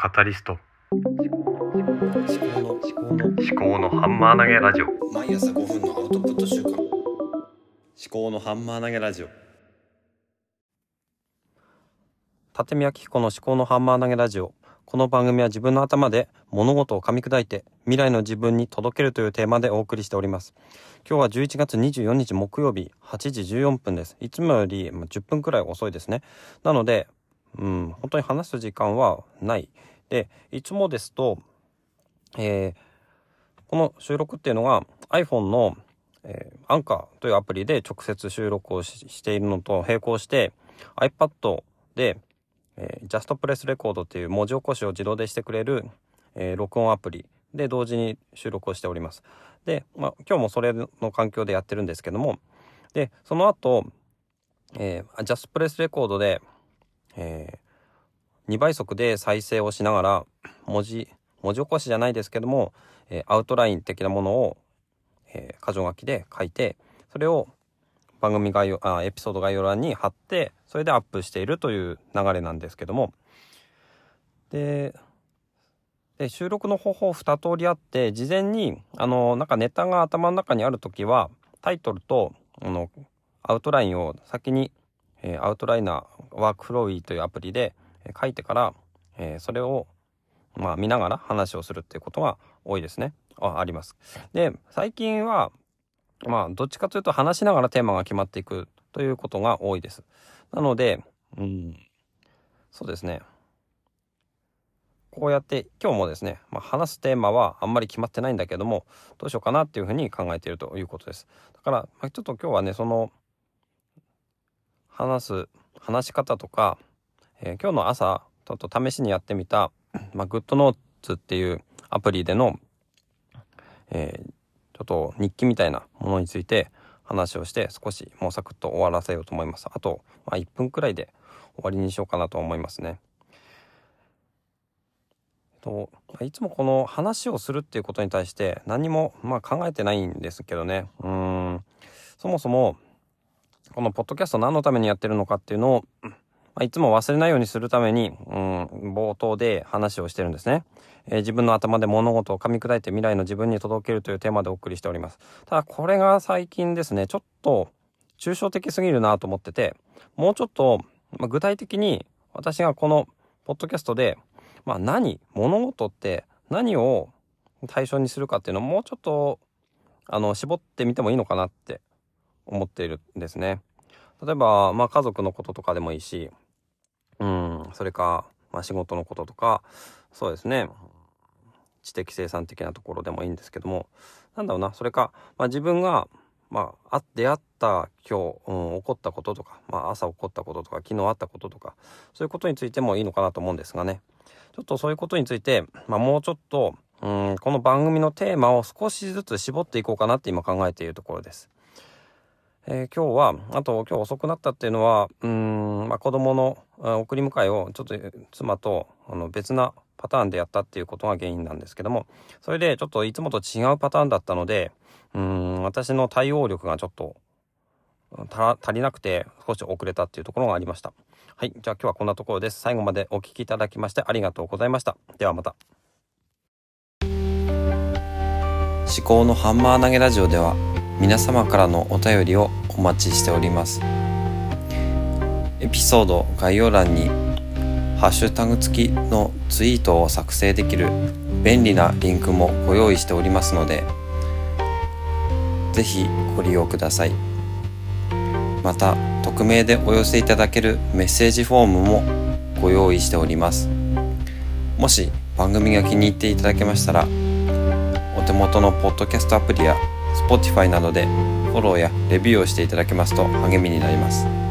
カタリスト。思考の思考の思考のハンマー投げラジオ。毎朝5分のアウトプット週間思考のハンマー投げラジオ。立見明彦の思考のハンマー投げラジオ。この番組は自分の頭で物事を噛み砕いて未来の自分に届けるというテーマでお送りしております。今日は11月24日木曜日8時14分です。いつもよりまあ10分くらい遅いですね。なのでうん。本当に話す時間はない。でいつもですとえーこの収録っていうのが iPhone の、えー、アンカーというアプリで直接収録をしているのと並行して iPad で、えー、Just Press Record っていう文字起こしを自動でしてくれる、えー録音アプリで同時に収録をしております。で、まあ、今日もそれの環境でやってるんですけども。でその後、えー、Just Press Record で、えー、2倍速で再生をしながら文字文字起こしじゃないですけども、えーアウトライン的なものを、えー箇条書きで書いてそれを番組概要あエピソード概要欄に貼ってそれでアップしているという流れなんですけども。でで収録の方法2通りあって事前にあのなんかネタが頭の中にある時はタイトルとあのアウトラインを先に、えーアウトライナーワークフローイーというアプリでえ書いてから、えーそれをまあ見ながら話をするっていうことが多いですね。ああります。で最近はまあどっちかというと話しながらテーマが決まっていくということが多いです。なので、うん、そうですね。こうやって今日もですね、まあ、話すテーマはあんまり決まってないんだけどもどうしようかなっていうふうに考えているということです。だから、まあ、ちょっと今日はねその話す話し方とか、えー今日の朝ちょっと試しにやってみた、まあ、グッドノーツっていうアプリでの、えーちょっと日記みたいなものについて話をして少しもうサクッと終わらせようと思います。あと、まあ、1分くらいで終わりにしようかなと思いますね。といつもこの話をするっていうことに対して何もまあ考えてないんですけどねうんそもそもこのポッドキャスト何のためにやってるのかっていうのを、まあ、いつも忘れないようにするために、うん、冒頭で話をしてるんですね、えー自分の頭で物事を噛み砕いて未来の自分に届けるというテーマでお送りしておりますただこれが最近ですねちょっと抽象的すぎるなと思っててもうちょっと、まあ具体的に私がこのポッドキャストでまあ何物事って何を対象にするかっていうのをもうちょっとあの絞ってみてもいいのかなって思っているんですね。例えば、まあ、家族のこととかでもいいしうんそれか、まあ、仕事のこととかそうですね知的生産的なところでもいいんですけどもなんだろうなそれか、まあ、自分が、まあ、出会った今日、うん、起こったこととか、まあ、朝起こったこととか昨日あったこととかそういうことについてもいいのかなと思うんですがねちょっとそういうことについて、まあ、もうちょっとうんこの番組のテーマを少しずつ絞っていこうかなって今考えているところです。えー今日はあと今日遅くなったっていうのはうん、まあ、子供の送り迎えをちょっと妻とあの別なパターンでやったっていうことが原因なんですけどもそれでちょっといつもと違うパターンだったのでうん私の対応力がちょっと足りなくて少し遅れたっていうところがありました。はいじゃあ今日はこんなところです。最後までお聞きいただきましてありがとうございました。ではまた。思考のハンマー投げラジオでは皆様からのお便りをお待ちしております。エピソード概要欄にハッシュタグ付きのツイートを作成できる便利なリンクもご用意しておりますのでぜひご利用ください。また匿名でお寄せいただけるメッセージフォームもご用意しております。もし番組が気に入っていただけましたらお手元のポッドキャストアプリや Spotify などでォローやレビューをしていただけますと励みになります。